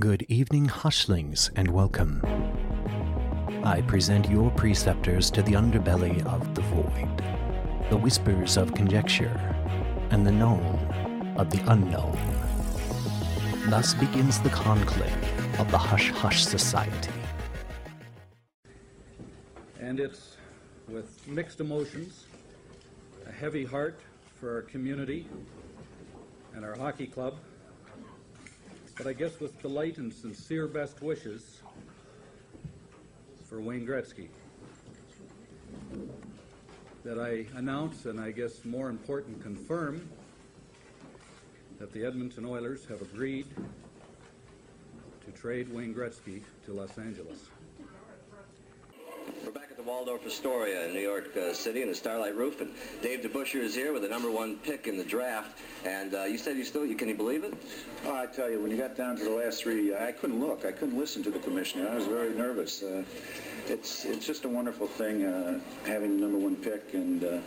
Good evening, hushlings, and welcome. I present your preceptors to the underbelly of the void, the whispers of conjecture, and the known of the unknown. Thus begins the conclave of the Hush Hush Society. And it's with mixed emotions, a heavy heart for our community and our hockey club, but I guess with delight and sincere best wishes for Wayne Gretzky that I announce and I guess more important confirm that the Edmonton Oilers have agreed to trade Wayne Gretzky to Los Angeles. We're back at the Waldorf Astoria in New York uh, City in the Starlight Roof, and Dave DeBusschere is here with the number one pick in the draft. And uh, you said you still, you can you believe it? Oh, I tell you, when you got down to the last three, I couldn't look. I couldn't listen to the commissioner. I was very nervous. Uh, it's it's just a wonderful thing uh, having the number one pick, and uh,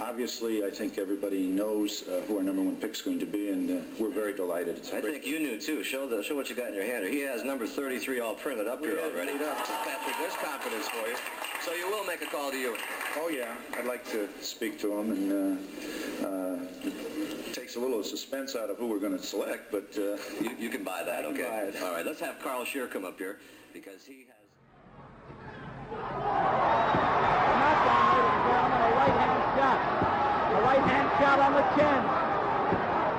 obviously, I think everybody knows uh, who our number one pick is going to be, and uh, we're very delighted. It's I great- think you knew too. Show the show what you got in your hand. He has number 33 all printed up here Yeah, already. Patrick, there's confidence for you. So you will make a call to you. Oh yeah, I'd like to speak to him, and uh, uh, it takes a little suspense out of who we're going to select, but. Uh, You, you can buy that, can okay? buy. All right, let's have Carl Scheer come up here because he has. Knockdown, ladies gentlemen, a right-hand shot. A right-hand shot on the chin.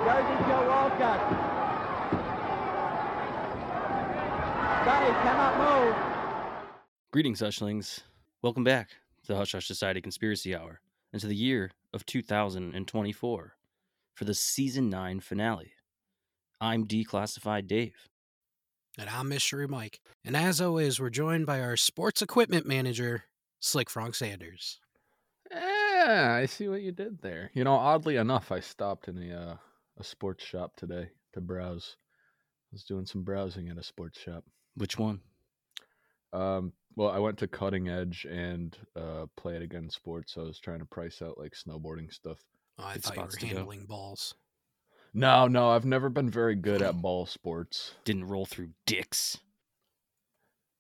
Jersey Joe Walcott. Sonny cannot move. Greetings, Hushlings. Welcome back to the Hush Hush Society Conspiracy Hour and to the year of 2024 for the season 9 finale. I'm Declassified Dave. And I'm Mystery Mike. And as always, we're joined by our sports equipment manager, Slick Frank Sanders. Yeah, I see what you did there. You know, oddly enough, I stopped in a uh, a sports shop today to browse. I was doing some browsing at a sports shop. Which one? Um, well, I went to Cutting Edge and uh, Play It Again Sports. So I was trying to price out like snowboarding stuff. Oh, I Good thought you were to go. handling balls. No, no, I've never been very good at ball sports. Didn't roll through dicks.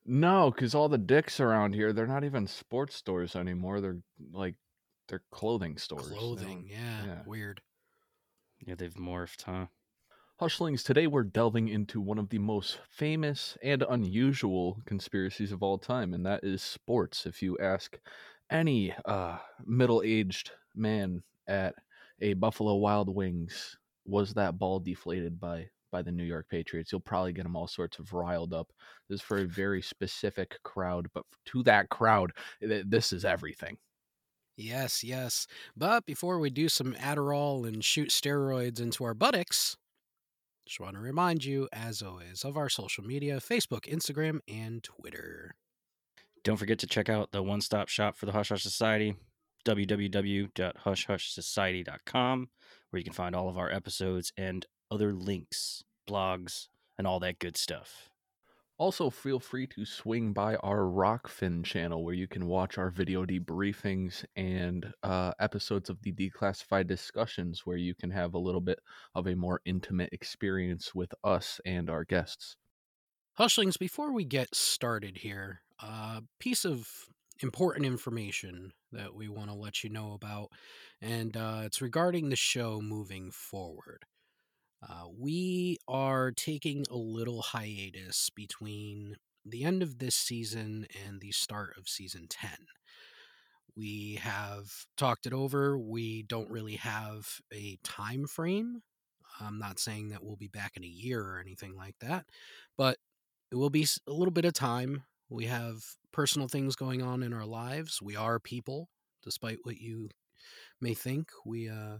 No, because all the dicks around here, they're not even sports stores anymore. They're like, they're clothing stores. Clothing, yeah, yeah. weird. Yeah, they've morphed, huh? Hushlings, today we're delving into one of the most famous and unusual conspiracies of all time, and that is sports. If you ask any uh, middle aged man at a Buffalo Wild Wings, was that ball deflated by by the New York Patriots? You'll probably get them all sorts of riled up. This is for a very specific crowd, but to that crowd, th- this is everything. Yes, yes. But before we do some Adderall and shoot steroids into our buttocks, just want to remind you, as always, of our social media Facebook, Instagram, and Twitter. Don't forget to check out the one stop shop for the Hush Hush Society, www.hushhushsociety.com, where you can find all of our episodes and other links, blogs, and all that good stuff. Also, feel free to swing by our Rokfin channel where you can watch our video debriefings and uh, episodes of the declassified discussions where you can have a little bit of a more intimate experience with us and our guests. Hushlings, before we get started here, a piece of important information that we want to let you know about, and uh, it's regarding the show moving forward. Uh, we are taking a little hiatus between the end of this season and the start of season 10. We have talked it over. We don't really have a time frame. I'm not saying that we'll be back in a year or anything like that, but it will be a little bit of time. We have personal things going on in our lives. We are people, despite what you may think. We uh,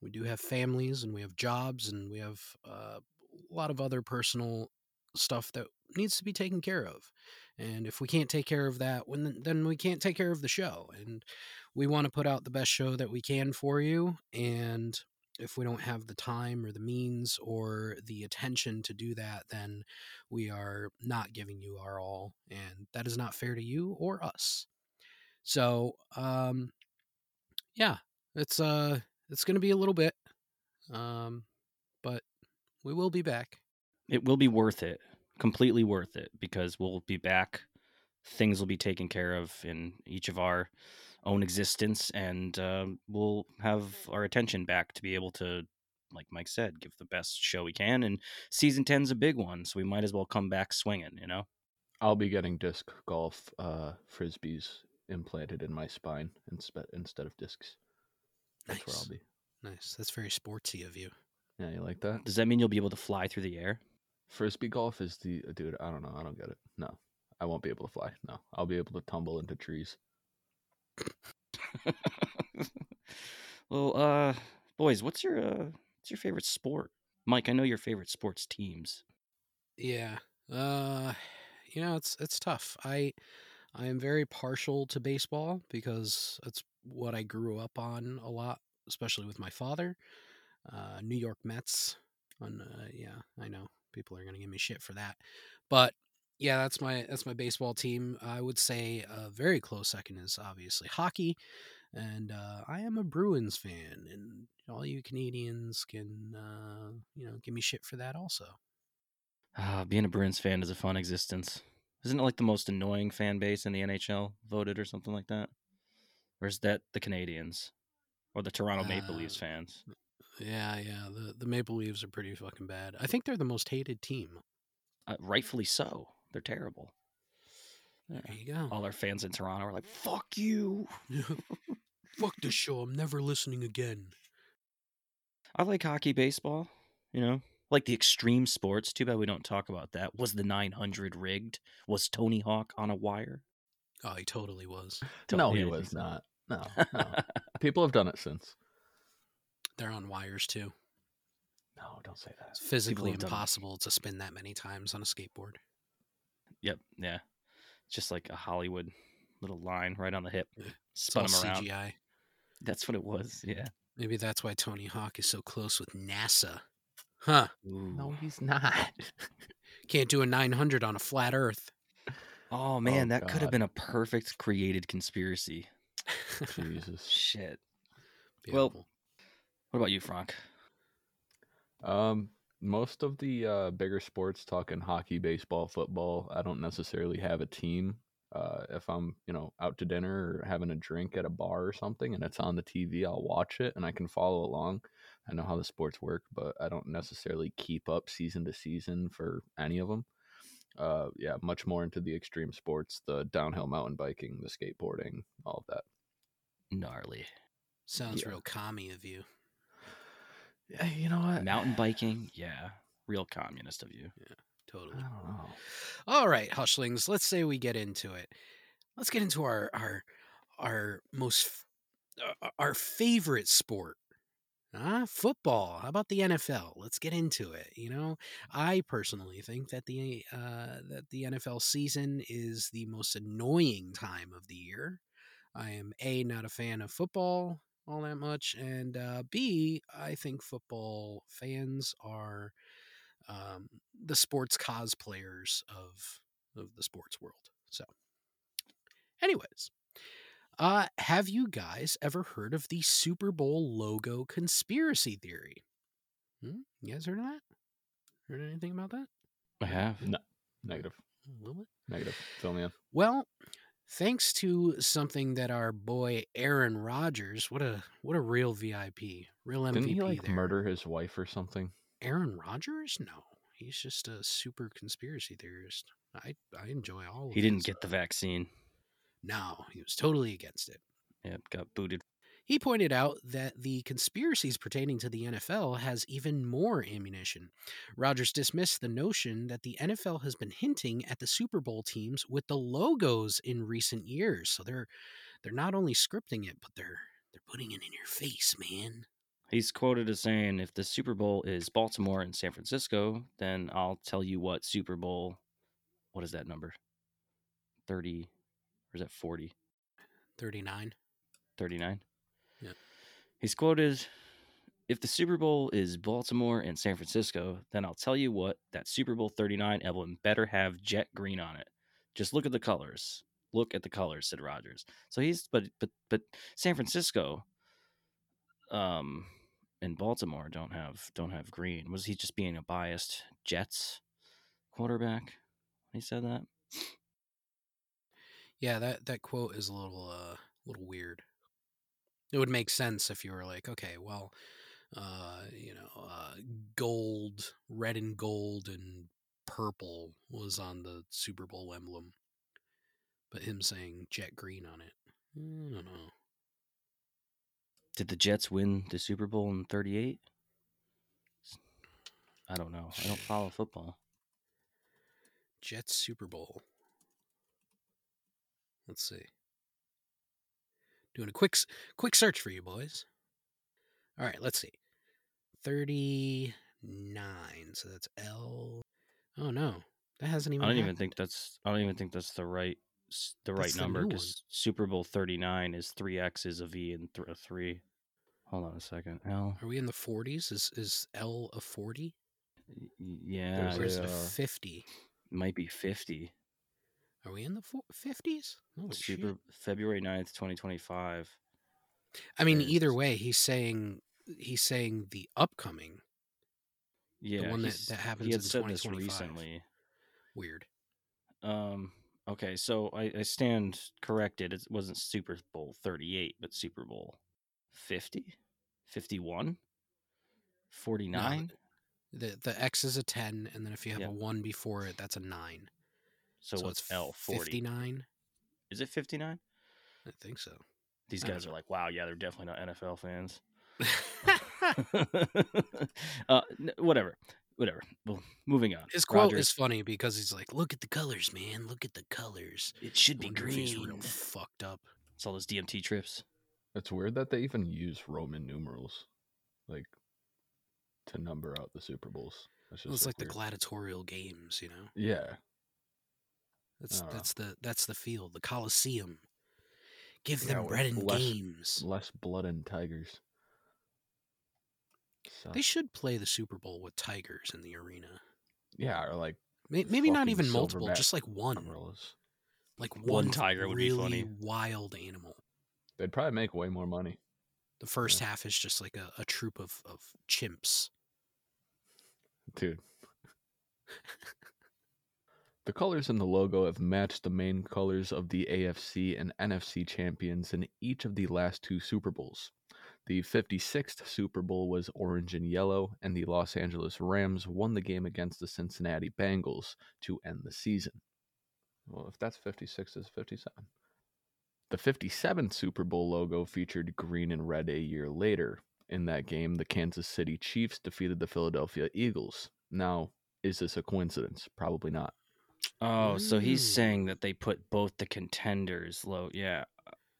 we do have families and we have jobs and we have uh, a lot of other personal stuff that needs to be taken care of. And if we can't take care of that, when then we can't take care of the show. And we want to put out the best show that we can for you. And if we don't have the time or the means or the attention to do that, then we are not giving you our all. And that is not fair to you or us. So, um, yeah, it's uh, it's going to be a little bit, um, but we will be back. It will be worth it, completely worth it, because we'll be back. Things will be taken care of in each of our own existence, and um, we'll have our attention back to be able to, like Mike said, give the best show we can. And season 10's a big one, so we might as well come back swinging, you know? I'll be getting disc golf uh, frisbees implanted in my spine inspe- instead of discs. That's where Nice. I'll be. Nice. That's very sportsy of you. Yeah, you like that? Does that mean you'll be able to fly through the air? Frisbee golf is the uh, dude. I don't know. I don't get it. No, I won't be able to fly. No, I'll be able to tumble into trees. well, uh, boys, what's your uh, what's your favorite sport? Mike, I know your favorite sports teams. Yeah. Uh you know, it's it's tough. I I am very partial to baseball because that's what I grew up on a lot, especially with my father. Uh New York Mets. On uh, yeah, I know people are to give me shit for that. But yeah, that's my that's my baseball team. I would say a very close second is obviously hockey. And uh, I am a Bruins fan, and all you Canadians can, uh, you know, give me shit for that also. Ah, being a Bruins fan is a fun existence. Isn't it like the most annoying fan base in the NHL voted or something like that? Or is that the Canadians or the Toronto Maple Leafs Uh, fans? Yeah, yeah. The the Maple Leafs are pretty fucking bad. I think they're the most hated team. Uh, rightfully so. They're terrible. Yeah. There you go. All our fans in Toronto are like, "Fuck you." Fuck this show. I'm never listening again. I like hockey, baseball. You know, like the extreme sports. Too bad we don't talk about that. Was the 900 rigged? Was Tony Hawk on a wire? Oh, he totally was. no, he was not. No, no. People have done it since. They're on wires too. No, don't say that. It's physically have done it. impossible to spin that many times on a skateboard. Yep. Yeah. Just like a Hollywood little line right on the hip. Yeah. It's Spun all him around. CGI. That's what it was. Yeah. Maybe that's why Tony Hawk is so close with NASA. Huh. No, he's not. Can't do a 900 on a flat Earth. Oh man, that could have been a perfect created conspiracy. Jesus. Shit. Well- What about you, Frank? Um, most of the uh, bigger sports, talking hockey, baseball, football, I don't necessarily have a team. Uh, if I'm, you know, out to dinner or having a drink at a bar or something, and it's on the TV, I'll watch it and I can follow along. I know how the sports work, but I don't necessarily keep up season to season for any of them. Uh, yeah, much more into the extreme sports, the downhill mountain biking, the skateboarding, all of that. Gnarly. Sounds yeah. real commie of you. Yeah, you know what? Mountain biking, yeah. Real communist of you. Totally. I don't know. All right, Hushlings, let's say we get into it. Let's get into our our our most uh, our favorite sport. Huh? Football. How about the NFL? Let's get into it. You know, I personally think that the uh, that the NFL season is the most annoying time of the year. I am a not a fan of football all that much, and uh, b I think football fans are um, the sports cosplayers of of the sports world. So, anyways, uh, have you guys ever heard of the Super Bowl logo conspiracy theory? Hmm? You guys heard of that? Heard anything about that? I have. No, negative, A little bit. negative. Fill me in. Well, thanks to something that our boy Aaron Rodgers, what a what a real VIP, real MVP Didn't he like there. murder his wife or something? Aaron Rodgers? No, he's just a super conspiracy theorist. I I enjoy all. Of He didn't get the uh, vaccine. No, he was totally against it. Yep, got booted. He pointed out that the conspiracies pertaining to the NFL has even more ammunition. Rodgers dismissed the notion that the NFL has been hinting at the Super Bowl teams with the logos in recent years. So they're they're not only scripting it, but they're they're putting it in your face, man. He's quoted as saying, "If the Super Bowl is Baltimore and San Francisco, then I'll tell you what Super Bowl. What is that number? Thirty, or is that forty? 39. 39. Yeah. He's quoted, "If the Super Bowl is Baltimore and San Francisco, then I'll tell you what that Super Bowl 39 emblem better have jet green on it. Just look at the colors. Look at the colors," said Rodgers. So he's but but but San Francisco um in Baltimore don't have don't have green. Was he just being a biased Jets quarterback? When he said that. Yeah, that that quote is a little uh little weird. It would make sense if you were like, okay, well, uh, you know, uh, gold, red and gold and purple was on the Super Bowl emblem, but him saying jet green on it, I don't know. Did the Jets win the Super Bowl in '38? I don't know. I don't follow football. Jets Super Bowl. Let's see. Doing a quick quick search for you boys. All right, let's see. 39. So that's L. Oh no. That hasn't even I don't even think that's. I don't even think that's the right the right That's number because Super Bowl 39 is three X's, a V, and th- a three. Hold on a second. L. Are we in the 40s? Is is L a 40? Yeah, Or is it a, a uh, 50? might be 50. Are we in the fo- 50s? Holy shit. Super February 9th, 2025. I mean, there's- either way, he's saying he's saying the upcoming Yeah, the one that- that happens He had in said this recently. weird. Um. Okay, so I, I stand corrected. It wasn't Super Bowl 38, but Super Bowl 50, 51, 49. The the X is a 10 and then if you have a 1 before it, that's a 9. So, what's L 40? 59? Is it 59? I think so. These guys are like, wow, yeah, they're definitely not NFL fans. uh, whatever, whatever. Well, moving on. His quote Roger, is funny because he's like, "Look at the colors, man. Look at the colors." It should be wonder if he's real green. fucked up. It's all those DMT trips. It's weird that they even use Roman numerals, like, to number out the Super Bowls. That's Well, just it's like the gladiatorial games, you know. Yeah, That's Uh, that's the that's the field, the Coliseum. Give them with bread and less- games. less blood and tigers. So, They should play the Super Bowl with tigers in the arena. yeah, or like May- Maybe not even multiple, just like one, umbrellas. like one, One tiger would be really funny. wild animal. They'd probably make way more money. The first half is just like a, a troop of, of chimps. Dude. The colors in the logo have matched the main colors of the AFC and NFC champions in each of the last two Super Bowls. The 56th Super Bowl was orange and yellow, and the Los Angeles Rams won the game against the Cincinnati Bengals to end the season. Well, if that's 56, it's 57. The 57th Super Bowl logo featured green and red a year later. In that game, the Kansas City Chiefs defeated the Philadelphia Eagles. Now, is this a coincidence? Probably not. Oh, so he's saying that they put both the contenders low. Yeah,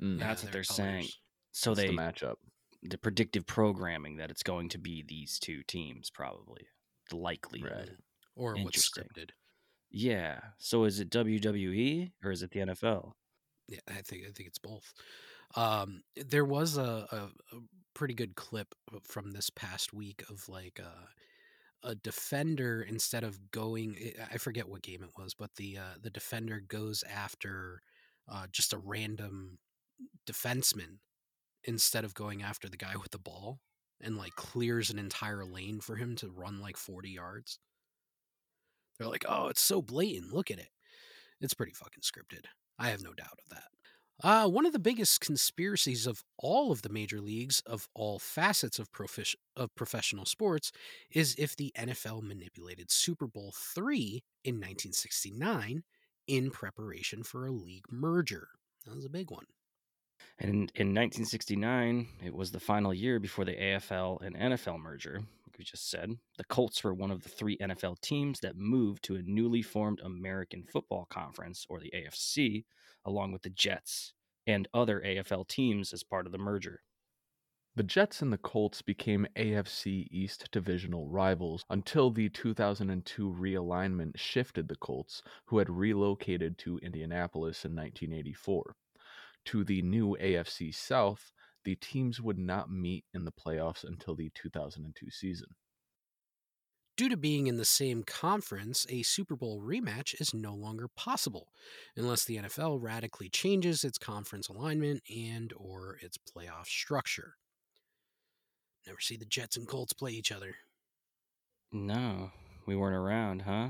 Mm, That's what they're saying. so that's they the matchup. the predictive programming that it's going to be these two teams probably the likelihood. Right. or what's scripted. Yeah. So is it WWE or is it the NFL? Yeah, I think I think it's both. Um, there was a, a, a pretty good clip from this past week of like a, a defender instead of going, I- I forget what game it was, but the uh, the defender goes after uh, just a random defenseman instead of going after the guy with the ball and like clears an entire lane for him to run like 40 yards. They're like, oh, it's so blatant. Look at it. It's pretty fucking scripted. I have no doubt of that. Uh, one of the biggest conspiracies of all of the major leagues, of all facets of, profish- of professional sports, is if the NFL manipulated Super Bowl III in 1969 in preparation for a league merger. That was a big one. And in, in 1969, it was the final year before the AFL and NFL merger. Like we just said, the Colts were one of the three NFL teams that moved to a newly formed American Football Conference, or the AFC, along with the Jets and other AFL teams as part of the merger. The Jets and the Colts became AFC East divisional rivals until the 2002 realignment shifted the Colts, who had relocated to Indianapolis in 1984. To the new AFC South, the teams would not meet in the playoffs until the 2002 season. Due to being in the same conference, a Super Bowl rematch is no longer possible unless the NFL radically changes its conference alignment and or its playoff structure. Never see the Jets and Colts play each other. No, we weren't around, huh?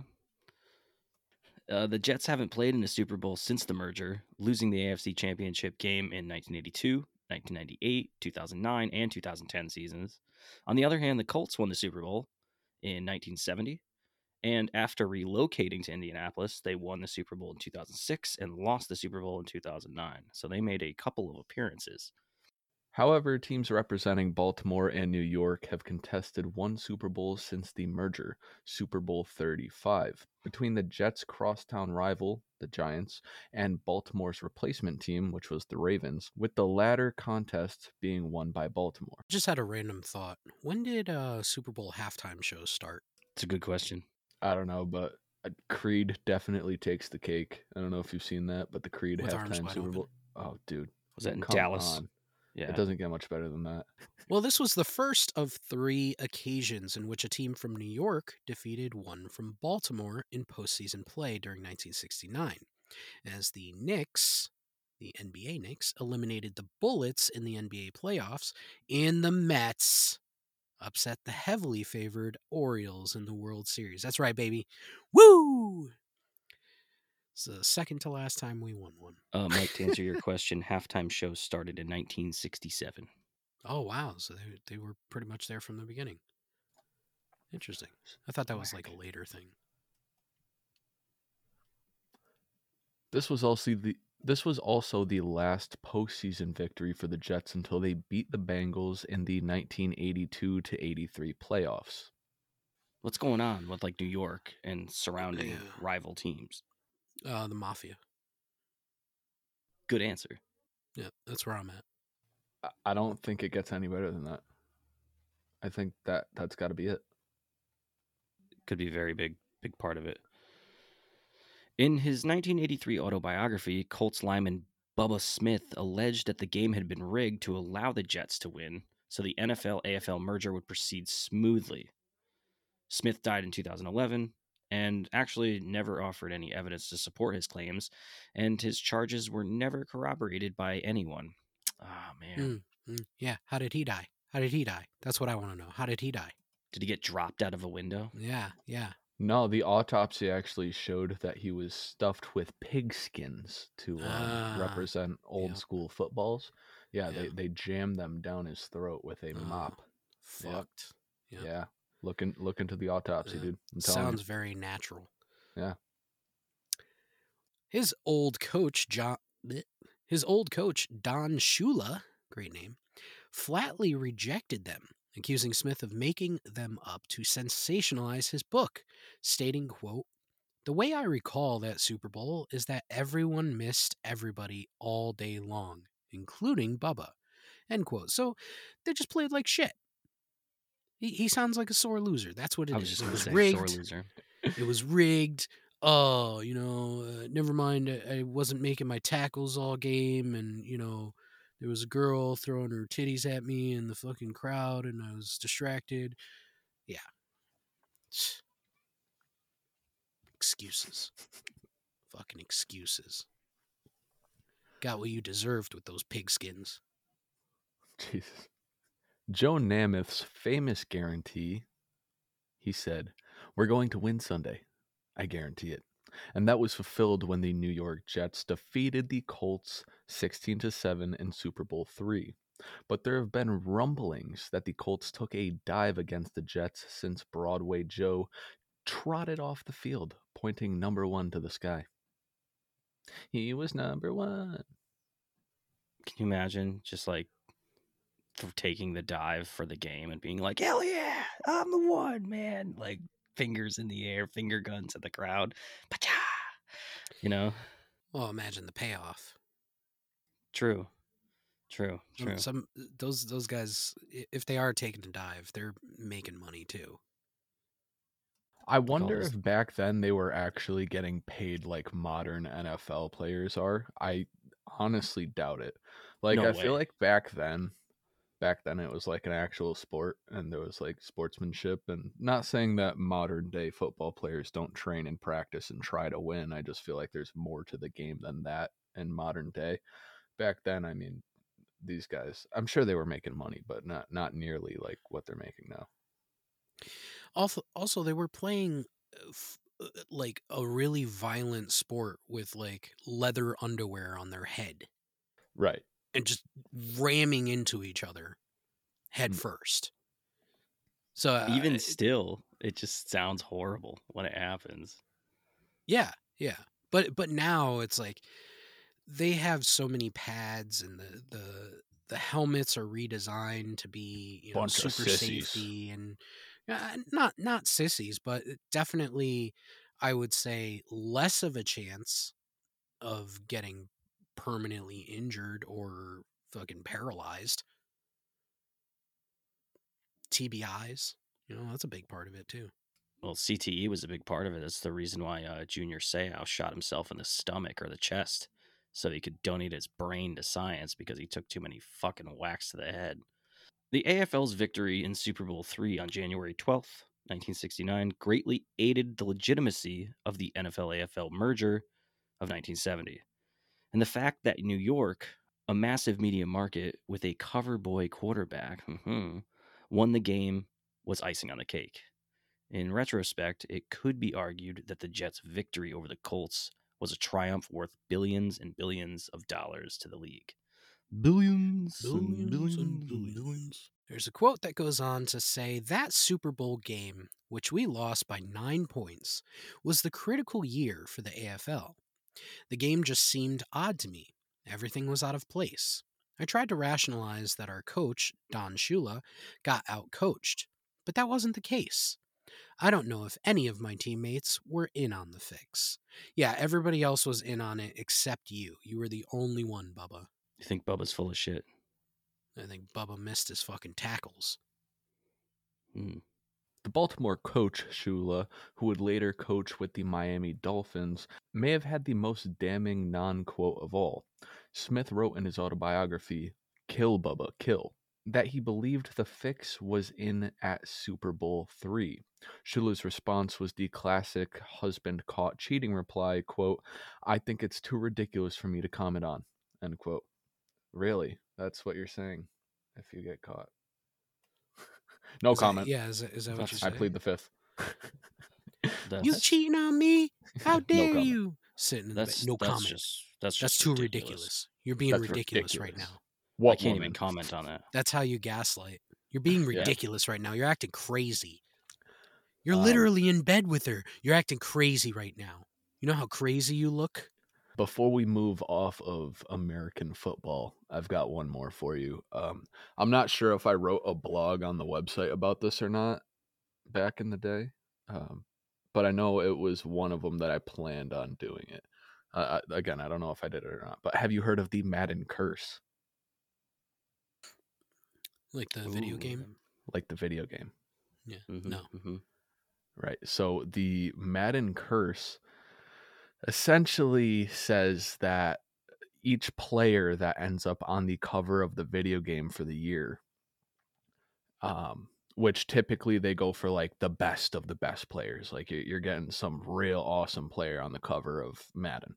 Uh, the Jets haven't played in a Super Bowl since the merger, losing the AFC Championship game in 1982, 1998, 2009, and 2010 seasons. On the other hand, the Colts won the Super Bowl in 1970, and after relocating to Indianapolis, they won the Super Bowl in 2006 and lost the Super Bowl in 2009. So they made a couple of appearances. However, teams representing Baltimore and New York have contested one Super Bowl since the merger, Super Bowl 35, between the Jets' crosstown rival, the Giants, and Baltimore's replacement team, which was the Ravens, with the latter contest being won by Baltimore. Just had a random thought. When did uh, Super Bowl halftime shows start? It's a good question. I don't know, but uh, Creed definitely takes the cake. I don't know if you've seen that, but the Creed With halftime wide Super open. Bowl. Oh, dude. Was that in come Dallas? on. Yeah. It doesn't get much better than that. Well, this was the first of three occasions in which a team from New York defeated one from Baltimore in postseason play during 1969, as the Knicks, the NBA Knicks, eliminated the Bullets in the NBA playoffs, and the Mets upset the heavily favored Orioles in the World Series. That's right, baby. Woo! It's the second to last time we won one. Uh, Mike, to answer your question, halftime shows started in 1967. Oh wow! So they they were pretty much there from the beginning. Interesting. I thought that was like a later thing. This was also the this was also the last postseason victory for the Jets until they beat the Bengals in the 1982 to 83 playoffs. What's going on with like New York and surrounding Yeah. rival teams? Uh, the Mafia. Good answer. Yeah, that's where I'm at. I- I don't think it gets any better than that. I think that that's got to be it. Could be a very big, big part of it. In his 1983 autobiography, Colts lineman Bubba Smith alleged that the game had been rigged to allow the Jets to win, so the NFL AFL merger would proceed smoothly. Smith died in 2011 and actually never offered any evidence to support his claims, and his charges were never corroborated by anyone. Ah, man. Mm, mm, yeah. How did he die? How did he die? That's what I want to know. How did he die? Did he get dropped out of a window? Yeah, yeah. No, the autopsy actually showed that he was stuffed with pig skins to um, Ah, represent old yeah. school footballs. Yeah, Yeah. they they jammed them down his throat with a Oh, mop. Fucked. Yeah. Yeah. Look in, look into the autopsy, Yeah. dude. Sounds you. very natural. Yeah. His old coach, John, his old coach, Don Shula, great name, flatly rejected them, accusing Smith of making them up to sensationalize his book, stating, quote, the way I recall that Super Bowl is that everyone missed everybody all day long, including Bubba. End quote. So they just played like shit. He, he sounds like a sore loser. That's what it I was is. just It was say, rigged sore loser. it was rigged. Oh, you know, uh, never mind. I, I wasn't making my tackles all game, and you know, there was a girl throwing her titties at me in the fucking crowd, and I was distracted. Yeah. Excuses. Fucking excuses. Got what you deserved with those pigskins. Jesus. Joe Namath's famous guarantee, he said, We're going to win Sunday. I guarantee it. And that was fulfilled when the New York Jets defeated the Colts 16 to 7 in Super Bowl 3. But there have been rumblings that the Colts took a dive against the Jets since Broadway Joe trotted off the field, pointing number one to the sky. He was number one. Can you imagine just like taking the dive for the game and being like, "Hell yeah, I'm the one, man!" Like fingers in the air, finger guns at the crowd. Pacha! You know, Well, imagine the payoff. true, true, true. Some those those guys, if they are taking a dive, they're making money too. I wonder if back then they were actually getting paid like modern NFL players are. I honestly doubt it. Like No I feel like back then back then it was like an actual sport and there was like sportsmanship and not saying that modern day football players don't train and practice and try to win. I just feel like there's more to the game than that in modern day. Back then, I mean, these guys. I'm sure they were making money, but not not nearly like what they're making now. Also, also they were playing uh, f- uh, like a really violent sport with like leather underwear on their head Right. And just ramming into each other head first. So uh, Even it- still, it just sounds horrible when it happens. Yeah, yeah. But but now it's like they have so many pads and the the the helmets are redesigned to be you know Bunch super safety and uh, not not sissies, but definitely I would say less of a chance of getting permanently injured or fucking paralyzed. TBIs, you know, that's a big part of it too. Well, CTE was a big part of it. That's the reason why uh, Junior Seau shot himself in the stomach or the chest so he could donate his brain to science because he took too many fucking whacks to the head. The AFL's victory in Super Bowl III on January 12th, 1969, greatly aided the legitimacy of the NFL AFL merger of 1970. And the fact that New York, a massive media market with a cover boy quarterback, mhm, won the game was icing on the cake. In retrospect, it could be argued that the Jets' victory over the Colts was a triumph worth billions and billions of dollars to the league. Billions, and billions, and billions. There's a quote that goes on to say that Super Bowl game, which we lost by nine points, was the critical year for the AFL. The game just seemed odd to me. Everything was out of place. I tried to rationalize that our coach, Don Shula, got out coached, but that wasn't the case. I don't know if any of my teammates were in on the fix. Yeah, everybody else was in on it except you. You were the only one, Bubba. You think Bubba's full of shit? I think Bubba missed his fucking tackles. Hmm. The Baltimore coach, Shula, who would later coach with the Miami Dolphins, may have had the most damning non quote of all. Smith wrote in his autobiography, Kill Bubba, Kill, that he believed the fix was in at Super Bowl III. Shula's response was the classic husband caught cheating reply, quote, I think it's too ridiculous for me to comment on, end quote. Really? That's what you're saying if you get caught. No Is that- comment. yeah, is that, is that what you said? I plead the fifth. That's, You cheating on me? How dare comment. you? Sitting in the that's bed. No that's comment. Just, that's That's too ridiculous. You're being That's ridiculous, right ridiculous. now. I can't woman? even comment on that. That's how you gaslight. You're being Yeah. ridiculous right now. You're acting crazy. You're Um, literally in bed with her. You're acting crazy right now. You know how crazy you look? Before we move off of American football, I've got one more for you. Um, I'm not sure if I wrote a blog on the website about this or not back in the day, um, but I know it was one of them that I planned on doing it. Uh, I- again, I don't know if I did it or not, but have you heard of the Madden curse, Like the video game? like the video game? Yeah. Mhm, No. mhm. Right. So the Madden curse essentially says that each player that ends up on the cover of the video game for the year, um, which typically they go for like the best of the best players, like you're, getting some real awesome player on the cover of Madden.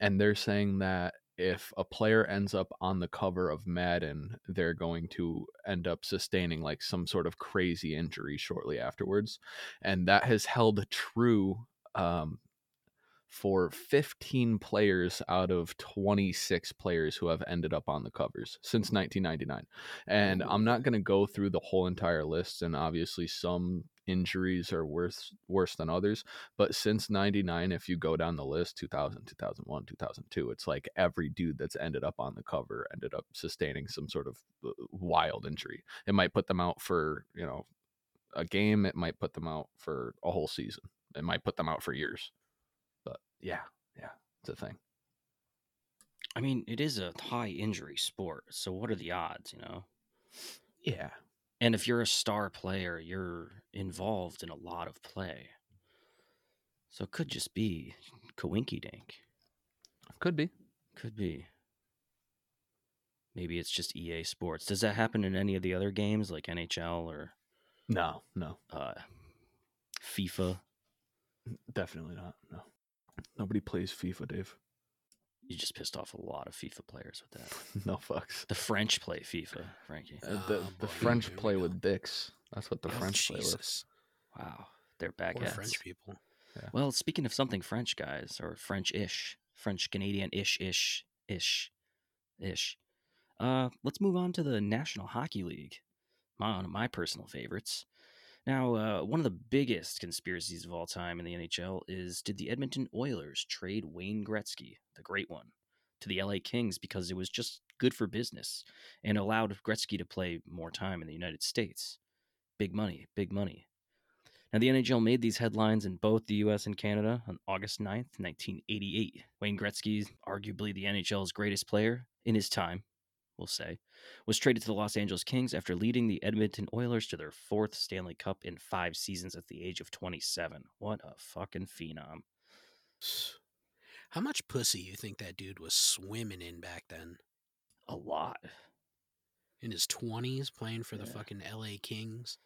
And they're saying that if a player ends up on the cover of Madden, they're going to end up sustaining like some sort of crazy injury shortly afterwards. And that has held true um, for 15 players out of 26 players who have ended up on the covers since 1999. And I'm not going to go through the whole entire list, and obviously some injuries are worse worse than others. But since 99, if you go down the list, 2000, 2001, 2002, it's like every dude that's ended up on the cover ended up sustaining some sort of uh, wild injury. It might put them out for, you know, a game, it might put them out for a whole season, it might put them out for years. Yeah, yeah, it's a thing. I mean, it is a high injury sport. So what are the odds, you know? Yeah. And if you're a star player, you're involved in a lot of play. So it could just be coinky dink. Could be. Could be. Maybe it's just EA Sports. Does that happen in any of the other games like NHL or No, no, uh, FIFA? definitely not. No. Nobody plays FIFA, Dave. You just pissed off a lot of FIFA players with that. no fucks. The French play FIFA, Frankie. Uh, the Oh, the boy, French here play with dicks. That's what the Oh, French play with. Jesus. Wow, they're Poor baguettes. French people. Well, speaking of something French, guys, or French-ish, French Canadian ish ish ish ish. Uh, let's move on to the National Hockey League. My, one of my personal favorites. Now, uh, one of the biggest conspiracies of all time in the NHL is: Did the Edmonton Oilers trade Wayne Gretzky, the great one, to the LA Kings because it was just good for business and allowed Gretzky to play more time in the United States? Big money, big money. Now, the NHL made these headlines in both the US and Canada on August 9th, 1988. Wayne Gretzky, arguably the NHL's greatest player in his time, we'll say, was traded to the Los Angeles Kings after leading the Edmonton Oilers to their fourth Stanley Cup in five seasons at the age of 27. What a fucking phenom. How much pussy you think that dude was swimming in back then? A lot. In his twenties, playing for the fucking L.A. Kings.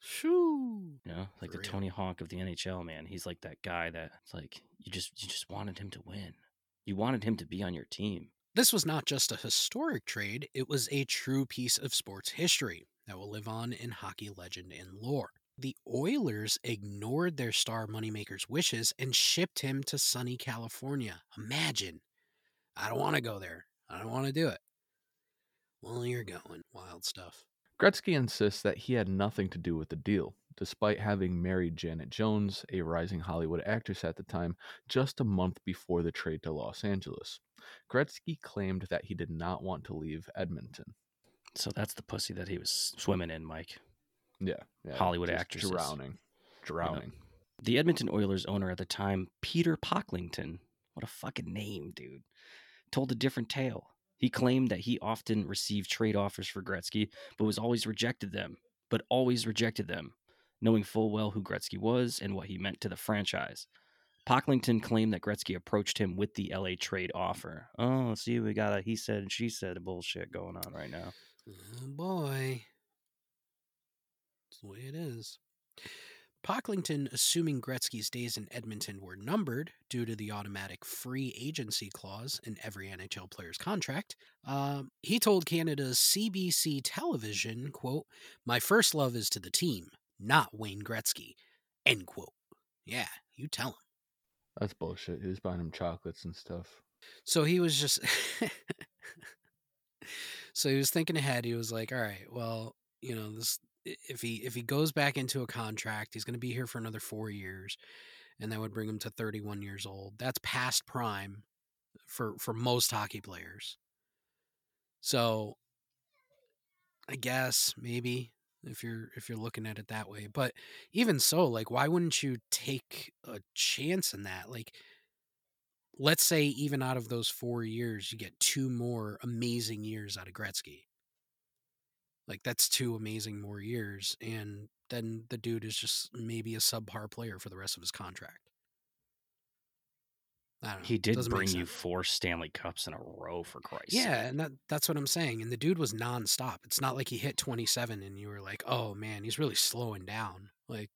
Shoo! You know, like For the real. Tony Hawk of the NHL, man. He's like that guy that it's like you just you just wanted him to win. You wanted him to be on your team. This was not just a historic trade; it was a true piece of sports history that will live on in hockey legend and lore. The Oilers ignored their star moneymaker's wishes and shipped him to sunny California. Imagine. I don't want to go there. I don't want to do it. Well, you're going. Wild stuff. Gretzky insists that he had nothing to do with the deal, despite having married Janet Jones, a rising Hollywood actress at the time, just a month before the trade to Los Angeles. Gretzky claimed that he did not want to leave Edmonton. So that's the pussy that he was swimming in, Mike. Yeah, yeah Hollywood just actresses. drowning, drowning. The Edmonton Oilers owner at the time, Peter Pocklington, what a fucking name, dude, told a different tale. He claimed that he often received trade offers for Gretzky, but was always rejected them, but always rejected them, knowing full well who Gretzky was and what he meant to the franchise. Pocklington claimed that Gretzky approached him with the LA trade offer. Oh, see, we got a he said, and she said bullshit going on right now. Oh boy. That's the way it is. Pocklington, assuming Gretzky's days in Edmonton were numbered due to the automatic free agency clause in every NHL player's contract, um, he told Canada's CBC television, quote, My first love is to the team, not Wayne Gretzky, end quote. Yeah, you tell him. That's bullshit. He was buying him chocolates and stuff. So he was just So he was thinking ahead. He was like, "All right, well, you know, this if he if he goes back into a contract, he's going to be here for another 4 years and that would bring him to 31 years old. That's past prime for for most hockey players. So I guess maybe if you're if you're looking at it that way. But even so, like why wouldn't you take a chance in that? Like let's say even out of those four years, you get two more amazing years out of Gretzky. Like that's two amazing more years, and then the dude is just maybe a subpar player for the rest of his contract. I don't know. He did bring you four Stanley Cups in a row for Christ. Yeah, and that that's what I'm saying. And the dude was nonstop. It's not like he hit 27 and you were like, "Oh man, he's really slowing down." Like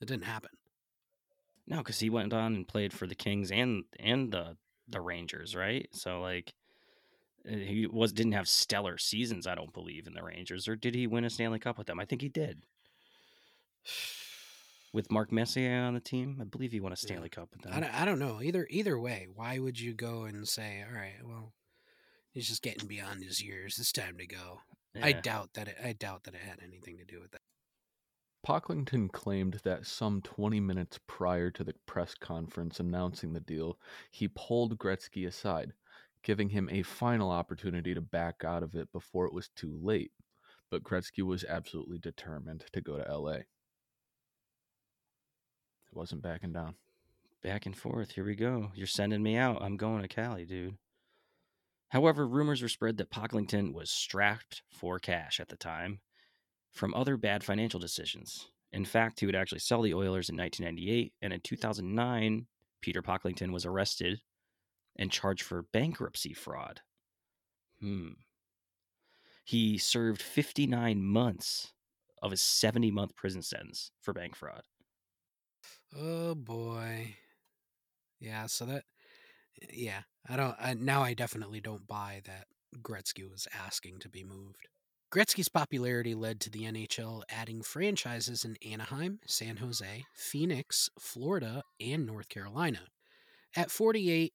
it didn't happen. No, because he went on and played for the Kings and and the the Rangers, right? So like, uh, he was didn't have stellar seasons, I don't believe, in the Rangers, or did he win a Stanley Cup with them? I think he did. With Mark Messier on the team, I believe he won a Stanley Cup with them. I don't, I don't know. Either either way, why would you go and say, "All right, well, he's just getting beyond his years. It's time to go." I doubt that it. I doubt that it had anything to do with that. Pocklington claimed that some 20 minutes prior to the press conference announcing the deal, he pulled Gretzky aside, giving him a final opportunity to back out of it before it was too late. But Gretzky was absolutely determined to go to LA. Wasn't backing down. back and forth. Here we go. You're sending me out. I'm going to Cali, dude. However, rumors were spread that Pocklington was strapped for cash at the time from other bad financial decisions. In fact, he would actually sell the Oilers in 1998, and in 2009, Peter Pocklington was arrested and charged for bankruptcy fraud. Hmm. He served 59 months of his 70 month prison sentence for bank fraud. Oh boy. Yeah. So that. Yeah, I don't. I, now I definitely don't buy that Gretzky was asking to be moved. Gretzky's popularity led to the NHL adding franchises in Anaheim, San Jose, Phoenix, Florida, and North Carolina. At 48,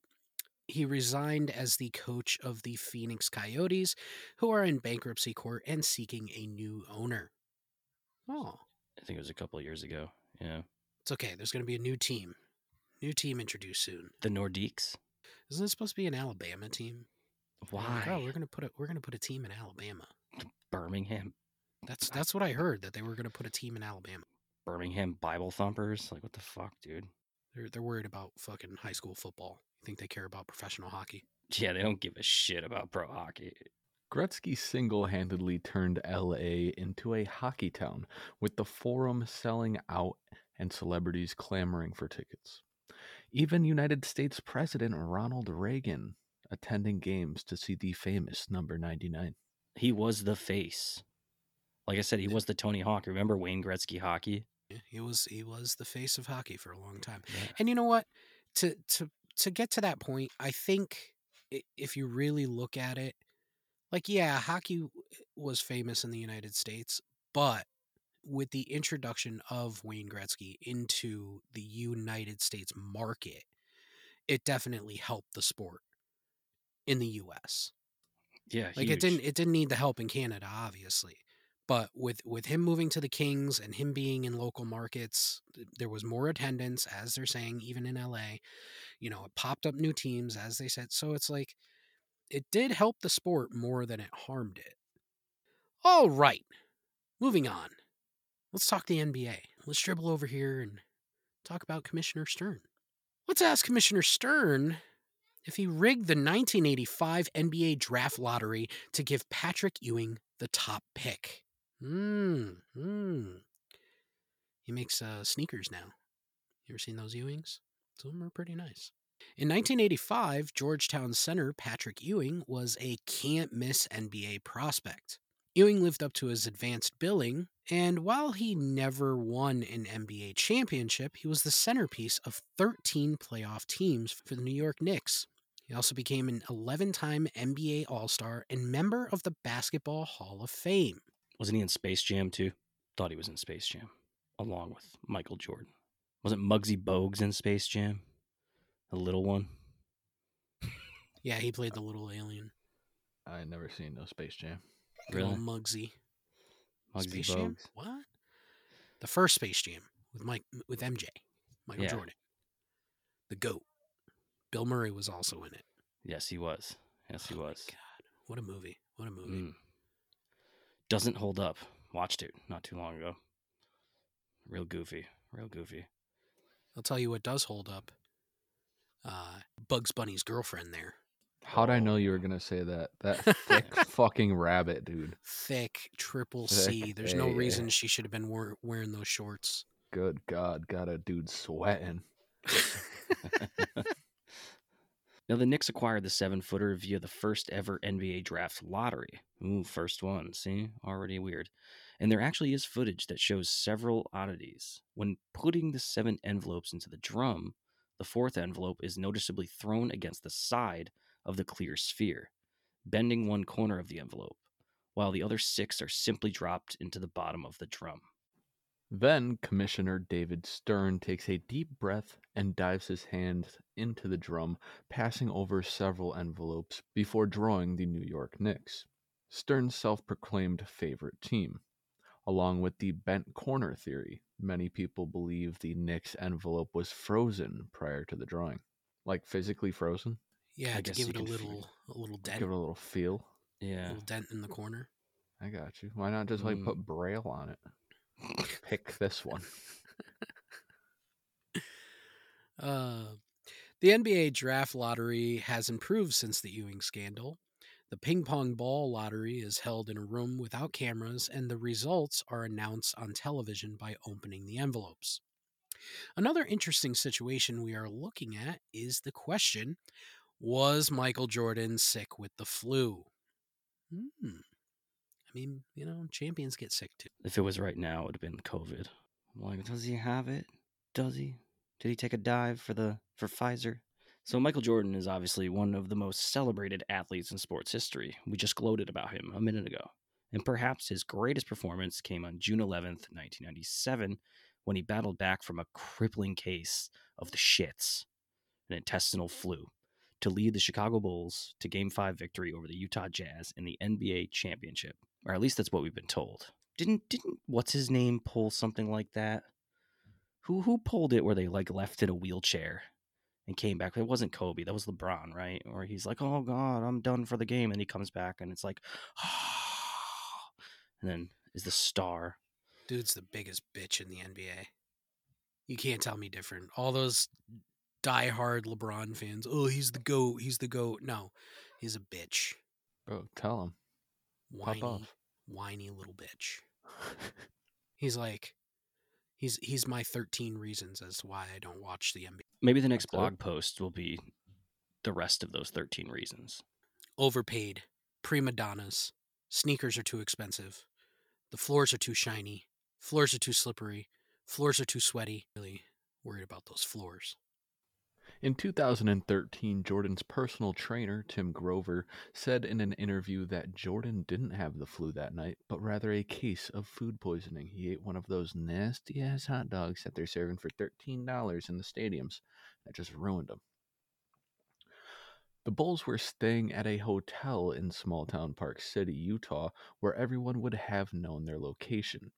he resigned as the coach of the Phoenix Coyotes, who are in bankruptcy court and seeking a new owner. Oh, I think it was a couple of years ago. Yeah. It's okay. There's going to be a new team. New team introduced soon. The Nordiques. Isn't this supposed to be an Alabama team? They're like, Why? oh, we're gonna put a we're gonna put a team in Alabama. Birmingham. That's that's what I heard that they were gonna put a team in Alabama. Birmingham Bible thumpers. Like what the fuck, dude? They're they're worried about fucking high school football. You think they care about professional hockey? Yeah, they don't give a shit about pro hockey. Gretzky single handedly turned LA into a hockey town, with the Forum selling out and celebrities clamoring for tickets. Even United States President Ronald Reagan attending games to see the famous number 99. He was the face. Like I said, he was the Tony Hawk. Remember Wayne Gretzky hockey? He was he was the face of hockey for a long time. Yeah. And you know what? To to to get to that point, I think if you really look at it, like yeah, hockey was famous in the United States, but with the introduction of Wayne Gretzky into the United States market, it definitely helped the sport in the US. Yeah, Like huge. it didn't it didn't need the help in Canada, obviously. But with with him moving to the Kings and him being in local markets, there was more attendance, as they're saying, even in LA. You know, it popped up new teams, as they said. So it's like it did help the sport more than it harmed it. All right, moving on. Let's talk the NBA. Let's dribble over here and talk about Commissioner Stern. Let's ask Commissioner Stern if he rigged the 1985 NBA draft lottery to give Patrick Ewing the top pick. Hmm. Hmm. He makes uh, sneakers now. You ever seen those Ewings? Some of them are pretty nice. In 1985, Georgetown center Patrick Ewing was a can't miss NBA prospect. Ewing lived up to his advanced billing, and while he never won an NBA championship, he was the centerpiece of 13 playoff teams for the New York Knicks. He also became an 11 time NBA All Star and member of the Basketball Hall of Fame. Wasn't he in Space Jam too? Thought he was in Space Jam, along with Michael Jordan. Wasn't Muggsy Bogues in Space Jam? The little one. Yeah, he played the little alien. I ain't never seen no Space Jam. Really? Muggsy. Muggsy Space Jam? What? The first Space Jam with Mike with MJ, Michael Yeah. Jordan, the goat. Bill Murray was also in it. Yes, he was. Yes, he Oh my was. God, what a movie! What a movie! Mm. Doesn't hold up. Watched it not too long ago. Real goofy. Real goofy. I'll tell you what does hold up. Uh, Bugs Bunny's girlfriend there, How'd I know you were gonna say that? That thick fucking rabbit, dude. thick triple Thick, C. There's no yeah. reason she should have been wear- wearing those shorts. Good God, got a dude sweating. Now, the Knicks acquired the seven footer via the first ever NBA draft lottery. Ooh, first one. See? Already weird. And there actually is footage that shows several oddities. When putting the seven envelopes into the drum, the fourth envelope is noticeably thrown against the side of the clear sphere, bending one corner of the envelope, while the other six are simply dropped into the bottom of the drum. Then Commissioner David Stern takes a deep breath and dives his hand into the drum, passing over several envelopes before drawing the New York Knicks, Stern's self proclaimed favorite team. Along with the bent corner theory, many people believe the Knicks envelope was frozen prior to the drawing. Like physically frozen? Yeah, I to guess give it a could f- little, a little dent, Give it a little feel. Yeah, a little dent in the corner. I got you. Why not just like Mm. put braille on it? Pick this one. Uh, the NBA draft lottery has improved since the Ewing scandal. The ping pong ball lottery is held in a room without cameras, and the results are announced on television by opening the envelopes. Another interesting situation we are looking at is the question Was Michael Jordan sick with the flu? Hmm. I mean, you know, champions get sick too. If it was right now, it would have been COVID. I'm like, does he have it? Does he? Did he take a dive for the for Pfizer? So, Michael Jordan is obviously one of the most celebrated athletes in sports history. We just gloated about him a minute ago. And perhaps his greatest performance came on June 11th, 1997, when he battled back from a crippling case of the shits, an intestinal flu, to lead the Chicago Bulls to Game 5 victory over the Utah Jazz in the NBA championship. Or at least that's what we've been told. Didn't didn't what's his name pull something like that? Who who pulled it where they like left in a wheelchair and came back? It wasn't Kobe, that was LeBron, right? Or he's like, "Oh god, I'm done for the game." And he comes back and it's like, and then is the star. Dude's the biggest bitch in the NBA. You can't tell me different. All those diehard LeBron fans, oh, he's the GOAT, he's the GOAT. No, he's a bitch. Bro, tell him. Pop Whiny, off. whiny little bitch. He's like, he's he's my 13 reasons as to why I don't watch the NBA. Maybe the next blog post will be the rest of those 13 reasons. Overpaid, prima donnas, sneakers are too expensive, the floors are too shiny, floors are too slippery, floors are too sweaty. Really worried about those floors. In 2013, Jordan's personal trainer, Tim Grover, said in an interview that Jordan didn't have the flu that night, but rather a case of food poisoning. He ate one of those nasty ass hot dogs that they're serving for $13 in the stadiums. That just ruined him. The Bulls were staying at a hotel in small town Park City, Utah, where everyone would have known their location.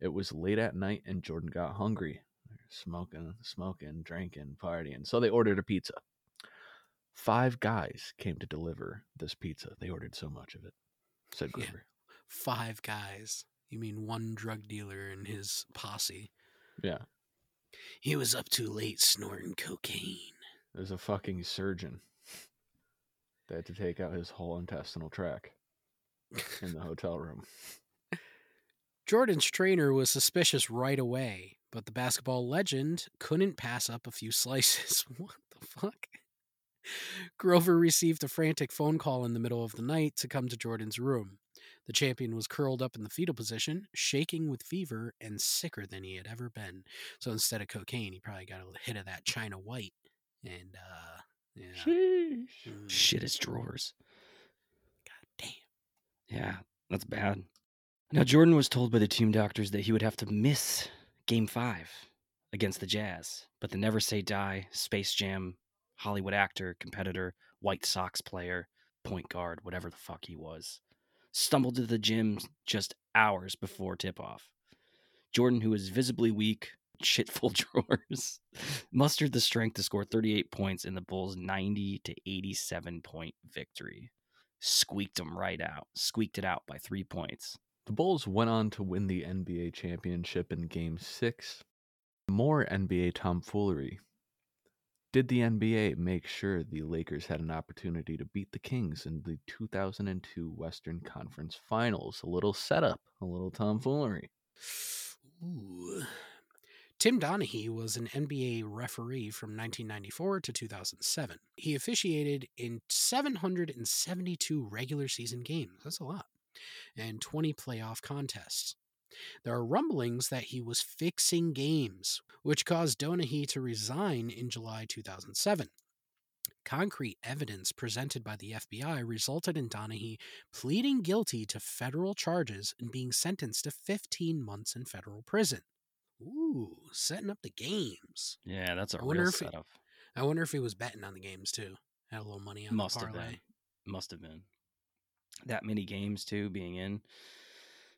It was late at night and Jordan got hungry. Smoking, smoking, drinking, partying. So they ordered a pizza. Five guys came to deliver this pizza. They ordered so much of it, said Yeah. Grover. Five guys. You mean one drug dealer and his posse? Yeah. He was up too late snorting cocaine. There's a fucking surgeon. They had to take out his whole intestinal tract in the hotel room. Jordan's trainer was suspicious right away, but the basketball legend couldn't pass up a few slices. what the fuck? Grover received a frantic phone call in the middle of the night to come to Jordan's room. The champion was curled up in the fetal position, shaking with fever and sicker than he had ever been. So instead of cocaine, he probably got a hit of that China White. And, uh, yeah. Mm, Shit his drawers. God damn. Yeah, that's bad. Now, Jordan was told by the team doctors that he would have to miss game five against the Jazz, but the Never Say Die, Space Jam, Hollywood actor, competitor, White Sox player, point guard, whatever the fuck he was, stumbled to the gym just hours before tip off. Jordan, who was visibly weak, shit full drawers, mustered the strength to score 38 points in the Bulls' 90 to 87 point victory. Squeaked them right out, squeaked it out by three points. The Bulls went on to win the NBA championship in Game 6. More NBA tomfoolery. Did the NBA make sure the Lakers had an opportunity to beat the Kings in the 2002 Western Conference Finals? A little setup, a little tomfoolery. Ooh. Tim Donaghy was an NBA referee from 1994 to 2007. He officiated in 772 regular season games. That's a lot. And 20 playoff contests. There are rumblings that he was fixing games, which caused Donaghy to resign in July 2007. Concrete evidence presented by the FBI resulted in Donaghy pleading guilty to federal charges and being sentenced to 15 months in federal prison. Ooh, setting up the games. Yeah, that's a I real he- setup. I wonder if he was betting on the games too. Had a little money on Must the have parlay. been. Must have been. That many games too, being in.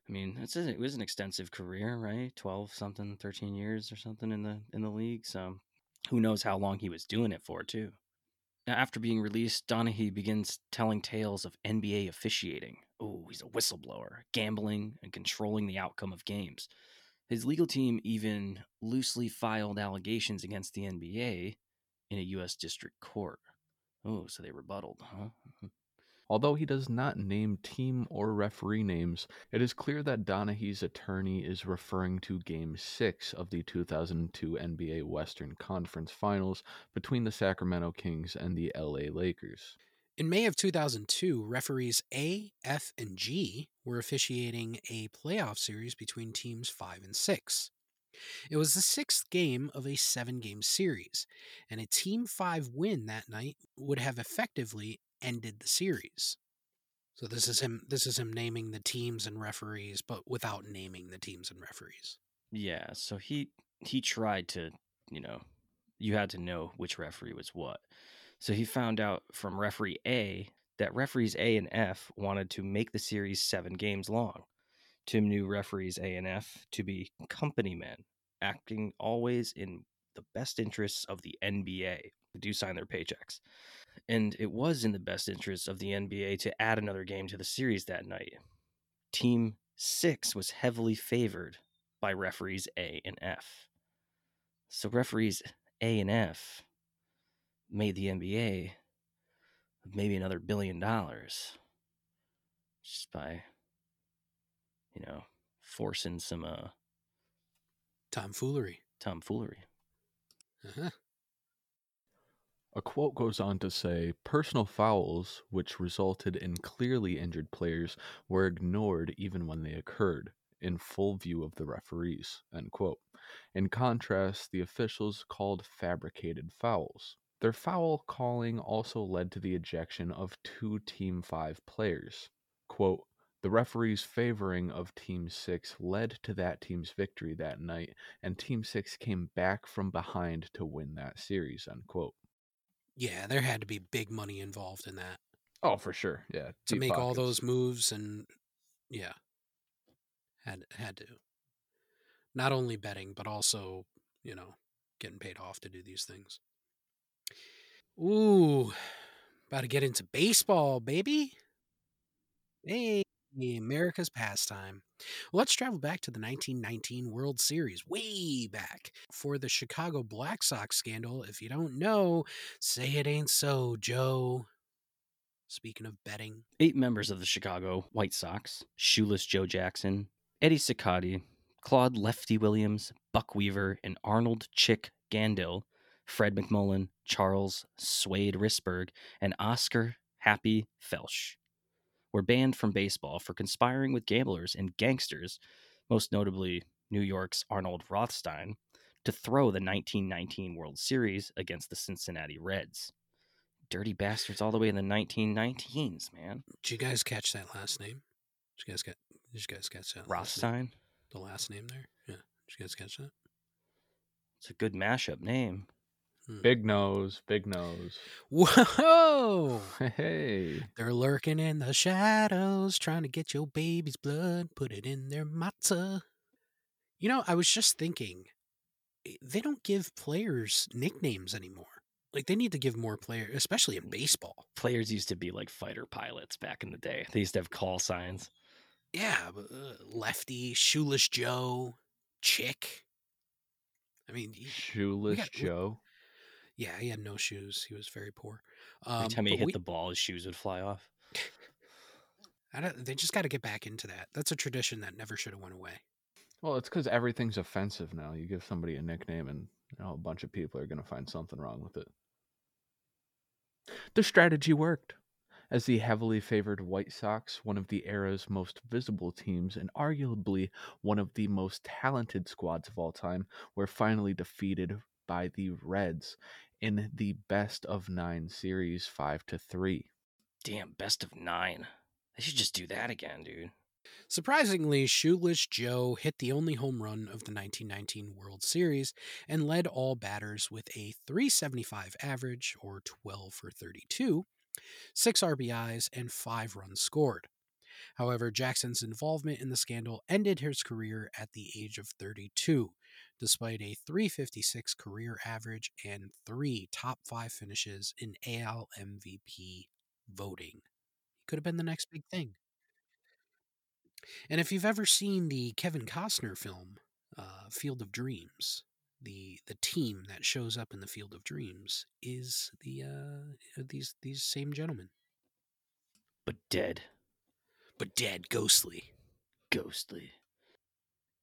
I mean, it's a, it was an extensive career, right? Twelve something, thirteen years or something in the in the league. So, who knows how long he was doing it for too. Now, after being released, Donaghy begins telling tales of NBA officiating. Oh, he's a whistleblower, gambling and controlling the outcome of games. His legal team even loosely filed allegations against the NBA in a U.S. district court. Oh, so they rebutted, huh? Although he does not name team or referee names, it is clear that Donaghy's attorney is referring to Game 6 of the 2002 NBA Western Conference Finals between the Sacramento Kings and the LA Lakers. In May of 2002, referees A, F, and G were officiating a playoff series between teams 5 and 6. It was the sixth game of a seven game series, and a Team 5 win that night would have effectively ended the series. So this is him this is him naming the teams and referees but without naming the teams and referees. Yeah, so he he tried to, you know, you had to know which referee was what. So he found out from referee A that referees A and F wanted to make the series 7 games long. Tim knew referees A and F to be company men, acting always in the best interests of the NBA. They do sign their paychecks. And it was in the best interests of the NBA to add another game to the series that night. Team 6 was heavily favored by referees A and F. So referees A and F made the NBA maybe another billion dollars just by you know forcing some uh Tomfoolery. tomfoolery. Uh-huh. A quote goes on to say personal fouls, which resulted in clearly injured players, were ignored even when they occurred, in full view of the referees. End quote. In contrast, the officials called fabricated fouls. Their foul calling also led to the ejection of two Team 5 players. Quote, the referee's favoring of Team 6 led to that team's victory that night, and Team 6 came back from behind to win that series. End quote. Yeah, there had to be big money involved in that Oh, for sure. Yeah. to make all those moves and yeah. Had had to. Not only betting, but also, you know, getting paid off to do these things. Ooh, about to get into baseball, baby. Hey, America's pastime. Well, let's travel back to the 1919 World Series, way back, for the Chicago Black Sox scandal. If you don't know, say it ain't so, Joe. Speaking of betting, Eight members of the Chicago White Sox Shoeless Joe Jackson, Eddie Cicotte, Claude Lefty Williams, Buck Weaver, and Arnold Chick Gandil, Fred McMullen, Charles Swede Risberg, and Oscar Happy Felsch were banned from baseball for conspiring with gamblers and gangsters, most notably New York's Arnold Rothstein, to throw the 1919 World Series against the Cincinnati Reds. Dirty bastards all the way in the 1919s, man. did you guys catch that last name? Did you guys get? Did you guys catch that? last? Rothstein? The last name there? Yeah. Did you guys catch that? It's a good mashup name. Big nose, big nose. Whoa! Hey. They're lurking in the shadows, trying to get your baby's blood, put it in their matzah. You know, I was just thinking, eh, they don't give players nicknames anymore. Like they need to give more players, especially in baseball. Players used to be like fighter pilots back in the day. They used to have call signs. Yeah, uh, Lefty, Shoeless Joe, Chick. I mean, Shoeless got- Joe. Yeah, he had no shoes. He was very poor. Every Um, time he hit we- the ball, his shoes would fly off. I don't, they just got to get back into that. That's a tradition that never should have went away. Well, it's because everything's offensive now. You give somebody a nickname, and you know, a bunch of people are going to find something wrong with it. The strategy worked. As the heavily favored White Sox, one of the era's most visible teams and arguably one of the most talented squads of all time, were finally defeated by the Reds in the best of nine series, five to three. Damn, best of nine. They should just do that again, dude. Surprisingly, Shoeless Joe hit the only home run of the 1919 World Series and led all batters with a 375 average, or 12 for 32, 6 RBIs, and 5 runs scored. However, Jackson's involvement in the scandal ended his career at the age of 32, despite a 356 career average and three top five finishes in AL MVP voting. He could have been the next big thing. And if you've ever seen the Kevin Costner film, uh, Field of Dreams, the the team that shows up in the Field of Dreams is the uh, these these same gentlemen, But dead. but dead, ghostly. ghostly.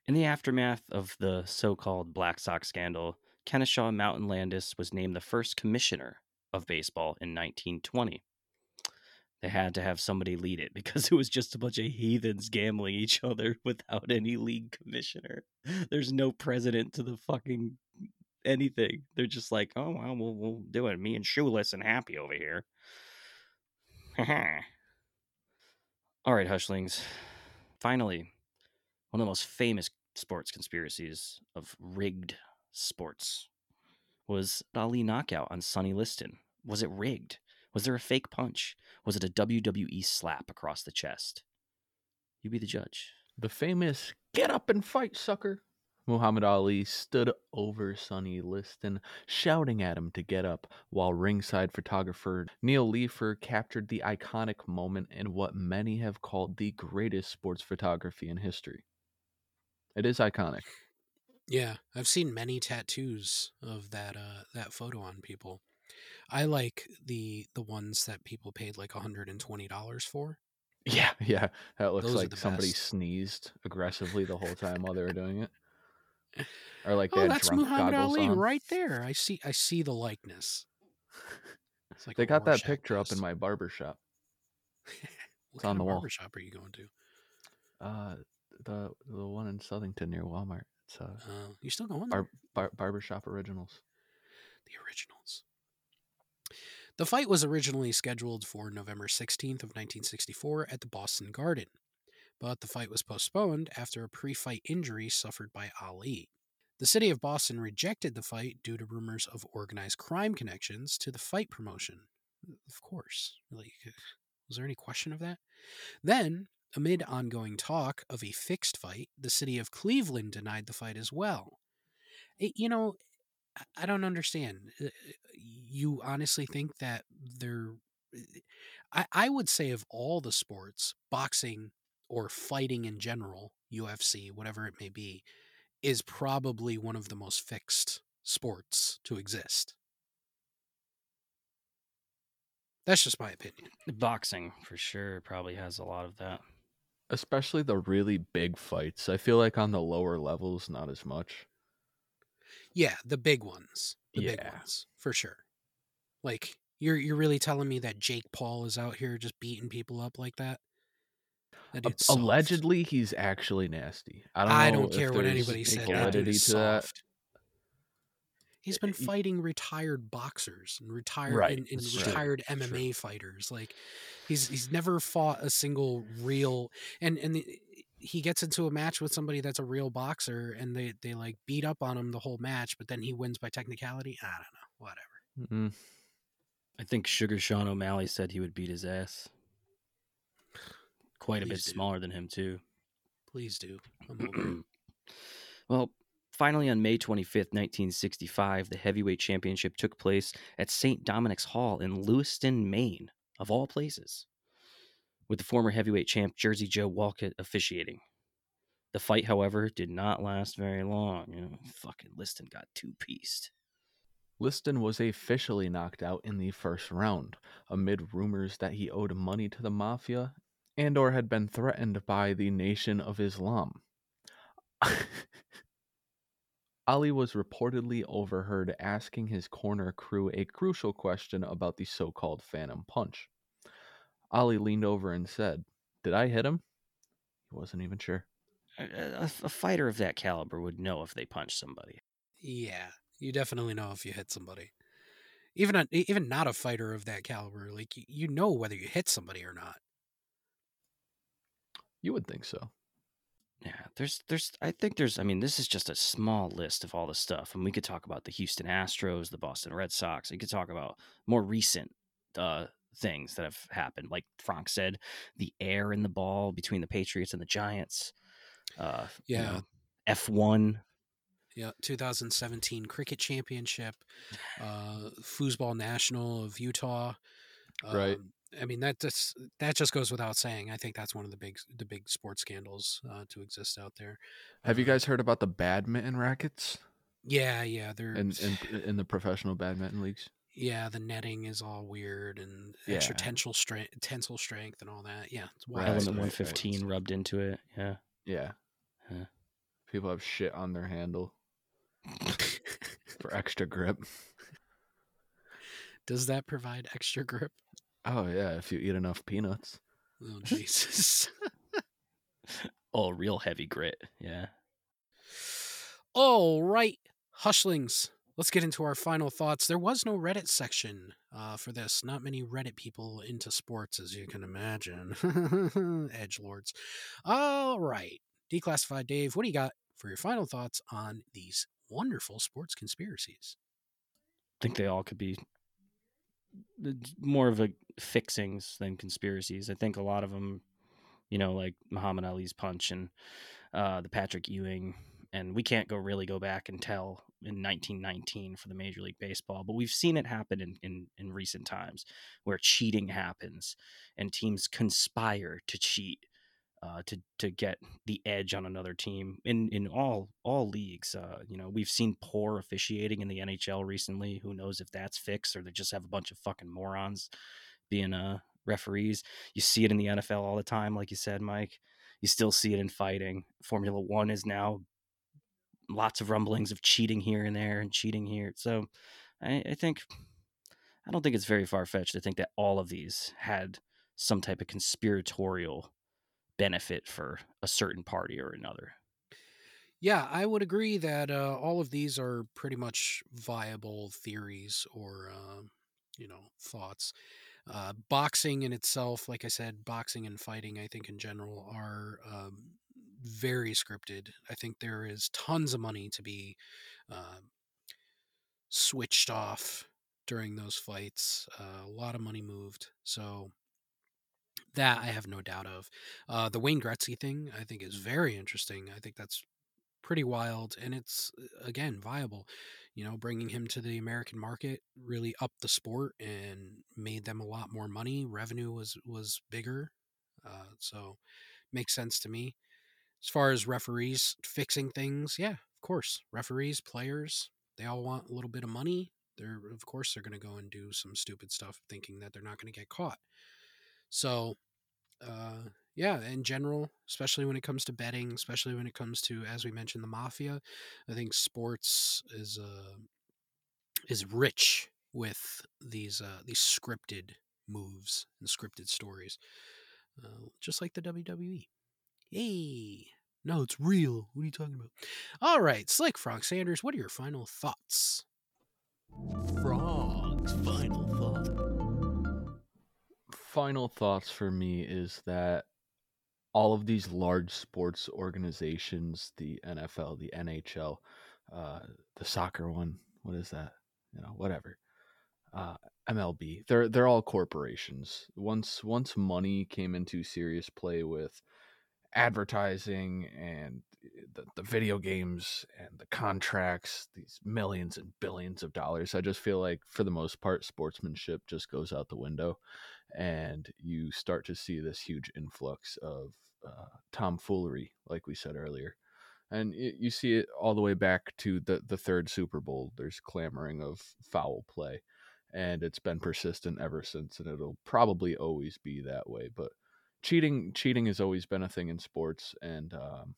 In the aftermath of the so called Black Sox scandal, Kenesaw Mountain Landis was named the first commissioner of baseball in 1920. they had to have somebody lead it because it was just a bunch of heathens gambling each other without any league commissioner. There's no president to the fucking anything. They're just like, oh well, we'll we'll do it. Me and Shoeless and Happy over here. All right, Hushlings. Finally, one of the most famous sports conspiracies of rigged sports was Ali knockout on Sonny Liston. Was it rigged? Was there a fake punch? Was it a WWE slap across the chest? You be the judge. The famous "Get up and fight, sucker." Muhammad Ali stood over Sonny Liston, shouting at him to get up, while ringside photographer Neil Leifer captured the iconic moment in what many have called the greatest sports photography in history. It is iconic. Yeah, I've seen many tattoos of that uh that photo on people. I like the the ones that people paid like $120 for. Yeah, yeah. That looks Those like somebody best. sneezed aggressively the whole time while they were doing it. Or like oh, that's Muhammad Ali on. right there. I see I see the likeness. It's like They got that picture up in my barber shop. What on kind the of wall. barbershop are you going to? Uh, the the one in Southington near Walmart. It's uh, Uh, you still going there? bar, bar, barbershop originals. the originals. The fight was originally scheduled for November 16th of 1964 at the Boston Garden, but the fight was postponed after a pre-fight injury suffered by Ali. The city of Boston rejected the fight due to rumors of organized crime connections to the fight promotion. Of course, like was there any question of that? Then, amid ongoing talk of a fixed fight, the city of Cleveland denied the fight as well. It- you know, I- don't understand. Uh, You honestly think that they're. I, I would say, of all the sports, boxing or fighting in general, UFC, whatever it may be, is probably one of the most fixed sports to exist. That's just my opinion. Boxing for sure probably has a lot of that. Especially the really big fights. I feel like on the lower levels, not as much. Yeah, the big ones. The big Yeah. ones, for sure. Like, you're you're really telling me that Jake Paul is out here just beating people up like that? That dude's soft. allegedly, he's actually nasty. I don't. I don't care what anybody said. That dude Validity is to that. He's been fighting retired boxers and retired Right, and, and true, retired true. MMA fighters. Like he's he's never fought a single real and and the, he gets into a match with somebody that's a real boxer and they they like beat up on him the whole match, but then he wins by technicality. I don't know, whatever. Mm, I think Sugar Sean O'Malley said he would beat his ass. Quite a bit do. smaller than him too. Please do. Well, finally on May 25th, 1965, the heavyweight championship took place at St. Dominic's Hall in Lewiston, Maine, of all places, with the former heavyweight champ Jersey Joe Walcott officiating. The fight, however, did not last very long. You know, fucking Liston got two pieced. Liston was officially knocked out in the first round, amid rumors that he owed money to the mafia and or had been threatened by the Nation of Islam. Ali was reportedly overheard asking his corner crew a crucial question about the so-called phantom punch. Ali leaned over and said, "Did I hit him?" He wasn't even sure. A, a- a fighter of that caliber would know if they punched somebody. Yeah, you definitely know if you hit somebody. Even a, even not a fighter of that caliber, like you, you know whether you hit somebody or not. You would think so. Yeah, there's, there's, I think there's, I mean, this is just a small list of all the stuff, and we could talk about the Houston Astros, the Boston Red Sox. We could talk about more recent uh, things that have happened, like Frank said, the air in the ball between the Patriots and the Giants. Uh, you Yeah. know, F one. Yeah, 2017 Cricket Championship, uh, Foosball National of Utah. Right. I mean that just that just goes without saying. I think that's one of the big the big sports scandals uh, to exist out there. Have you Uh, guys heard about the badminton rackets Yeah, yeah, they're in in, in the professional badminton leagues? yeah. The netting is all weird and extra tensile strength, tensile strength, and all that. Yeah, it's wild Element stuff. right, one fifteen rubbed into it. Yeah. Yeah. Huh. People have shit on their handle for extra grip. Does that provide extra grip? Oh yeah, if you eat enough peanuts. Oh Jesus. Oh, real heavy grit. Yeah. All right, Hushlings. Let's get into our final thoughts. There was no Reddit section uh, for this. Not many Reddit people into sports, as you can imagine. Edge lords. All right, declassified Dave. What do you got for your final thoughts on these wonderful sports conspiracies? I think they all could be more of a fixings than conspiracies. I think a lot of them, you know, like Muhammad Ali's punch and uh, the Patrick Ewing, and we can't go really go back and tell in 1919 for the Major League Baseball, but we've seen it happen in, in, in recent times where cheating happens and teams conspire to cheat uh, to to get the edge on another team in in all all leagues. Uh, you know, we've seen poor officiating in the NHL recently. Who knows if that's fixed or they just have a bunch of fucking morons being uh, referees. You see it in the NFL all the time, like you said, Mike. You still see it in fighting. Formula One is now lots of rumblings of cheating here and there and cheating here. So I, I think I don't think it's very far fetched to think that all of these had some type of conspiratorial benefit for a certain party or another. Yeah, I would agree that uh, all of these are pretty much viable theories or, uh, you know, thoughts. Uh, boxing in itself, like I said, boxing and fighting, I think in general, are um, very scripted. I think there is tons of money to be uh, switched off during those fights. Uh, a lot of money moved. So that I have no doubt of. Uh, the Wayne Gretzky thing, I think, is very interesting. I think that's pretty wild, and it's uh, again viable. You know, bringing him to the American market really upped the sport and made them a lot more money. Revenue was was bigger, uh, so makes sense to me. As far as referees fixing things, yeah, of course, referees, players, they all want a little bit of money. They're of course they're going to go and do some stupid stuff, thinking that they're not going to get caught. So, uh, yeah, in general, especially when it comes to betting, especially when it comes to, as we mentioned, the mafia, I think sports is uh, is rich with these uh, these scripted moves and scripted stories, uh, just like the WWE. Hey, no, it's real. What are you talking about? All right, Slick Frog Sanders, what are your final thoughts? Final thoughts for me is that all of these large sports organizations, the NFL, the NHL, uh, the soccer one, what is that? You know, whatever. Uh, MLB, they're they're all corporations. Once once money came into serious play with advertising and the, the video games and the contracts, these millions and billions of dollars, I just feel like for the most part, sportsmanship just goes out the window, and you start to see this huge influx of uh, tomfoolery, like we said earlier. And you, you see it all the way back to the, the third Super Bowl. There's clamoring of foul play, and it's been persistent ever since, and it'll probably always be that way. But cheating cheating has always been a thing in sports and um,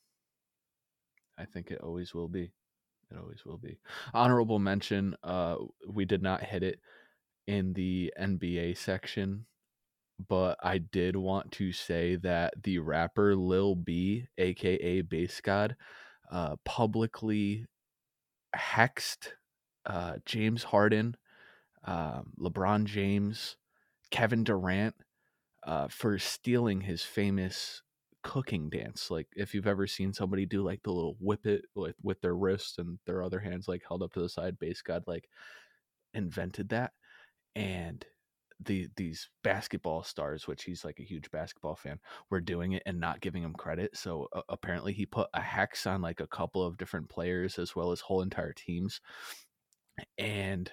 i think it always will be it always will be honorable mention uh, we did not hit it in the nba section but i did want to say that the rapper lil b aka base god uh, publicly hexed uh, james harden um, lebron james kevin durant uh, for stealing his famous cooking dance. Like if you've ever seen somebody do like the little whip it with with their wrist and their other hands like held up to the side, base god like invented that. And the these basketball stars, which he's like a huge basketball fan, were doing it and not giving him credit. So uh, apparently he put a hex on like a couple of different players as well as whole entire teams. And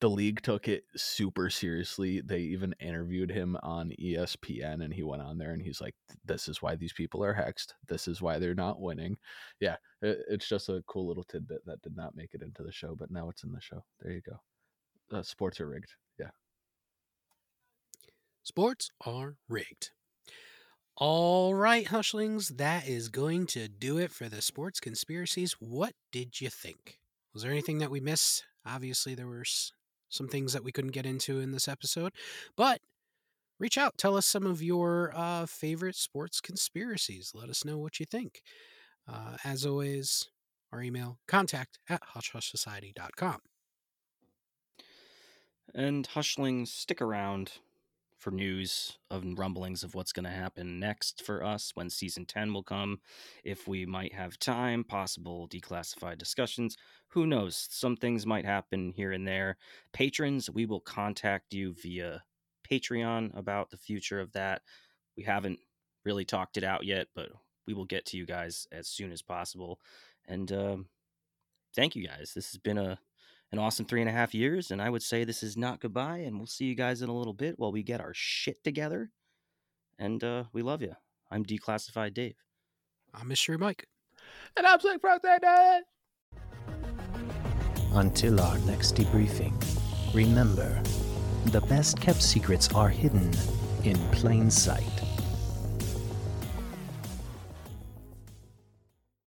the league took it super seriously. They even interviewed him on ESPN and he went on there and he's like, This is why these people are hexed. This is why they're not winning. Yeah, it, it's just a cool little tidbit that did not make it into the show, but now it's in the show. There you go. Uh, sports are rigged. Sports are rigged. All right, Hushlings, that is going to do it for the sports conspiracies. What did you think? Was there anything that we missed? Obviously, there were some things that we couldn't get into in this episode. But reach out. Tell us some of your uh, favorite sports conspiracies. Let us know what you think. Uh, as always, our email contact at hushhushsociety.com. And Hushlings, stick around for news of rumblings of what's going to happen next for us when season 10 will come. If we might have time, possible declassified discussions. Who knows? Some things might happen here and there. Patrons, we will contact you via Patreon about the future of that. We haven't really talked it out yet, but we will get to you guys as soon as possible. And um, thank you guys. This has been a an awesome three and a half years, and I would say this is not goodbye. And we'll see you guys in a little bit while we get our shit together. And uh, we love you. I'm Declassified Dave. I'm Mystery Mike. And I'm Slick Dad. Until our next debriefing, remember the best kept secrets are hidden in plain sight.